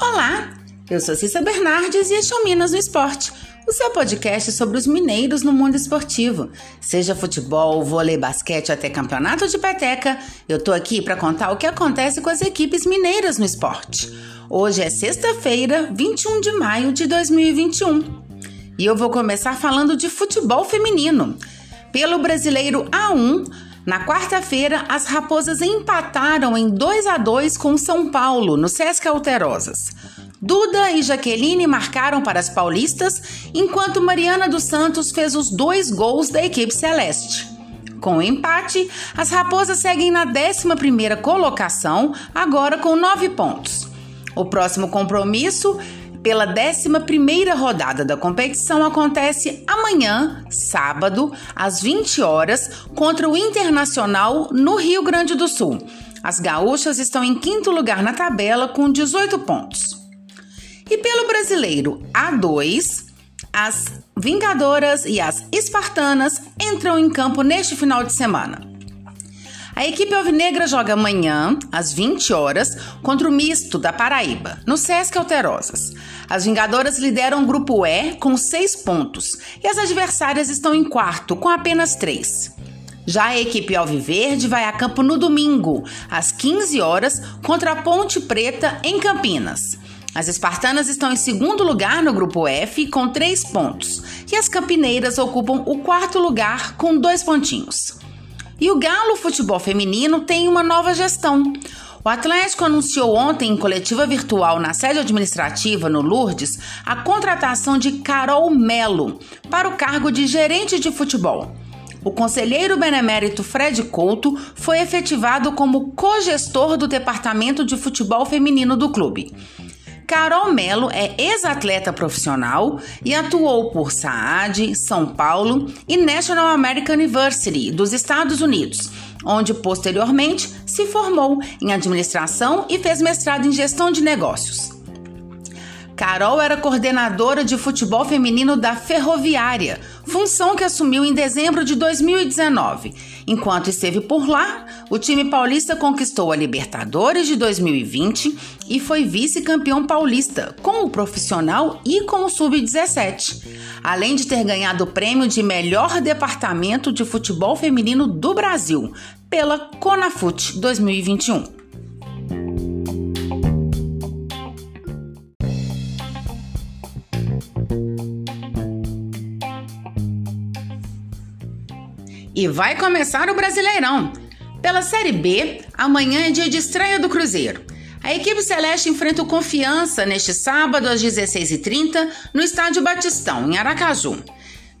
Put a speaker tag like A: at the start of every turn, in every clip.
A: Olá, eu sou Cissa Bernardes e este é o Minas no Esporte, o seu podcast sobre os mineiros no mundo esportivo. Seja futebol, vôlei, basquete até campeonato de peteca, eu tô aqui para contar o que acontece com as equipes mineiras no esporte. Hoje é sexta-feira, 21 de maio de 2021. E eu vou começar falando de futebol feminino. Pelo Brasileiro A1, na quarta-feira, as Raposas empataram em 2 a 2 com São Paulo, no Sesc Alterosas. Duda e Jaqueline marcaram para as paulistas, enquanto Mariana dos Santos fez os dois gols da equipe celeste. Com o empate, as Raposas seguem na 11ª colocação, agora com 9 pontos. O próximo compromisso pela 11ª rodada da competição acontece amanhã, sábado, às 20 horas, contra o Internacional no Rio Grande do Sul. As gaúchas estão em quinto lugar na tabela com 18 pontos. E pelo brasileiro A2, as Vingadoras e as Espartanas entram em campo neste final de semana. A equipe alvinegra joga amanhã, às 20 horas, contra o misto da Paraíba, no Sesc Alterosas. As Vingadoras lideram o grupo E com 6 pontos e as adversárias estão em quarto, com apenas 3. Já a equipe Alviverde vai a campo no domingo, às 15 horas, contra a Ponte Preta, em Campinas. As espartanas estão em segundo lugar no grupo F com três pontos e as campineiras ocupam o quarto lugar com dois pontinhos. E o Galo Futebol Feminino tem uma nova gestão. O Atlético anunciou ontem em coletiva virtual na sede administrativa no Lourdes a contratação de Carol Melo para o cargo de gerente de futebol. O conselheiro benemérito Fred Couto foi efetivado como cogestor do departamento de futebol feminino do clube. Carol Melo é ex-atleta profissional e atuou por Saad, São Paulo e National American University dos Estados Unidos, onde posteriormente se formou em administração e fez mestrado em gestão de negócios. Carol era coordenadora de futebol feminino da Ferroviária, função que assumiu em dezembro de 2019. Enquanto esteve por lá, o time paulista conquistou a Libertadores de 2020 e foi vice-campeão paulista, com o profissional e com o sub-17, além de ter ganhado o prêmio de melhor departamento de futebol feminino do Brasil pela Conafut 2021. E vai começar o Brasileirão. Pela Série B, amanhã é dia de estreia do Cruzeiro. A equipe celeste enfrenta o Confiança neste sábado às 16h30 no Estádio Batistão, em Aracaju.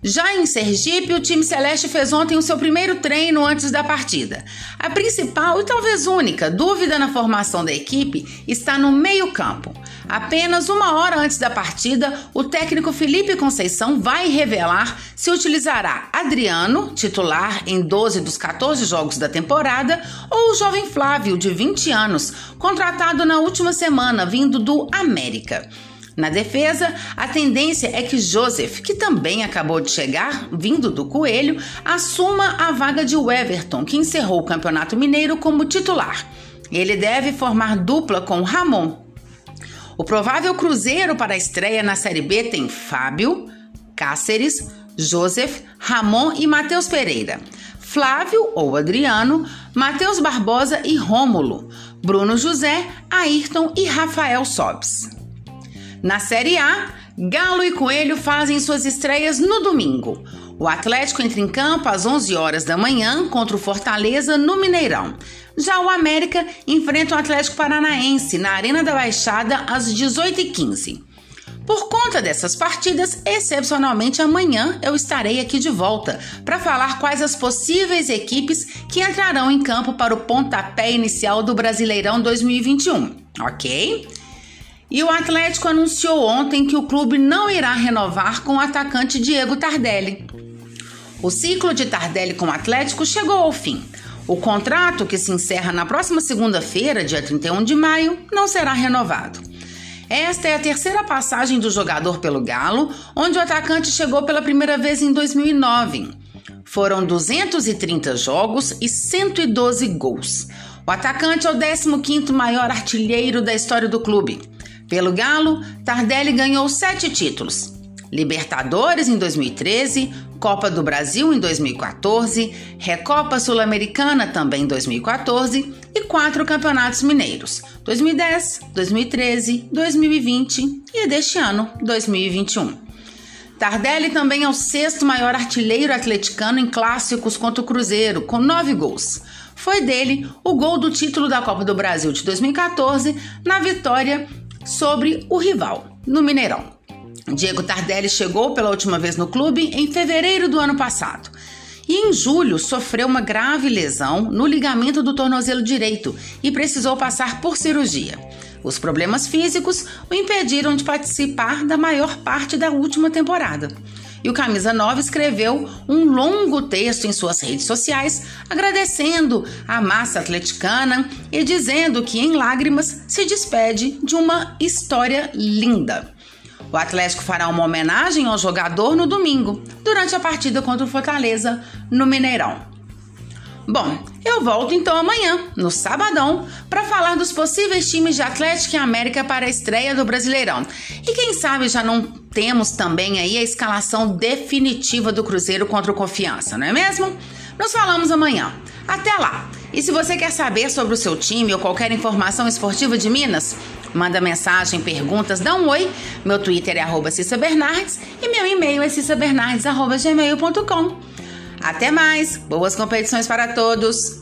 A: Já em Sergipe, o time celeste fez ontem o seu primeiro treino antes da partida. A principal e talvez única dúvida na formação da equipe está no meio-campo. Apenas uma hora antes da partida, o técnico Felipe Conceição vai revelar se utilizará Adriano, titular em 12 dos 14 jogos da temporada, ou o jovem Flávio, de 20 anos, contratado na última semana, vindo do América. Na defesa, a tendência é que Joseph, que também acabou de chegar, vindo do Coelho, assuma a vaga de Everton, que encerrou o Campeonato Mineiro como titular. Ele deve formar dupla com Ramon. O provável cruzeiro para a estreia na Série B tem Fábio, Cáceres, Joseph, Ramon e Matheus Pereira. Flávio ou Adriano, Matheus Barbosa e Rômulo, Bruno José, Ayrton e Rafael Sobes. Na Série A, Galo e Coelho fazem suas estreias no domingo. O Atlético entra em campo às 11 horas da manhã contra o Fortaleza no Mineirão. Já o América enfrenta o Atlético Paranaense na Arena da Baixada às 18h15. Por conta dessas partidas, excepcionalmente amanhã eu estarei aqui de volta para falar quais as possíveis equipes que entrarão em campo para o pontapé inicial do Brasileirão 2021, ok? E o Atlético anunciou ontem que o clube não irá renovar com o atacante Diego Tardelli. O ciclo de Tardelli com o Atlético chegou ao fim. O contrato, que se encerra na próxima segunda-feira, dia 31 de maio, não será renovado. Esta é a terceira passagem do jogador pelo Galo, onde o atacante chegou pela primeira vez em 2009. Foram 230 jogos e 112 gols. O atacante é o 15º maior artilheiro da história do clube. Pelo Galo, Tardelli ganhou sete títulos. Libertadores em 2013, Copa do Brasil em 2014, Recopa Sul-Americana também em 2014 e quatro campeonatos mineiros: 2010, 2013, 2020 e deste ano, 2021. Tardelli também é o sexto maior artilheiro atleticano em clássicos contra o Cruzeiro, com nove gols. Foi dele o gol do título da Copa do Brasil de 2014 na vitória sobre o rival, no Mineirão. Diego Tardelli chegou pela última vez no clube em fevereiro do ano passado. E em julho sofreu uma grave lesão no ligamento do tornozelo direito e precisou passar por cirurgia. Os problemas físicos o impediram de participar da maior parte da última temporada. E o Camisa 9 escreveu um longo texto em suas redes sociais agradecendo a massa atleticana e dizendo que, em lágrimas, se despede de uma história linda. O Atlético fará uma homenagem ao jogador no domingo, durante a partida contra o Fortaleza, no Mineirão. Bom, eu volto então amanhã, no sabadão, para falar dos possíveis times de Atlético e América para a estreia do Brasileirão. E quem sabe já não temos também aí a escalação definitiva do Cruzeiro contra o Confiança, não é mesmo? Nos falamos amanhã. Até lá! E se você quer saber sobre o seu time ou qualquer informação esportiva de Minas, manda mensagem, perguntas, dá um oi. Meu Twitter é arroba Cissa Bernardes e meu e-mail é cissabernardes.gmail.com. Até mais! Boas competições para todos!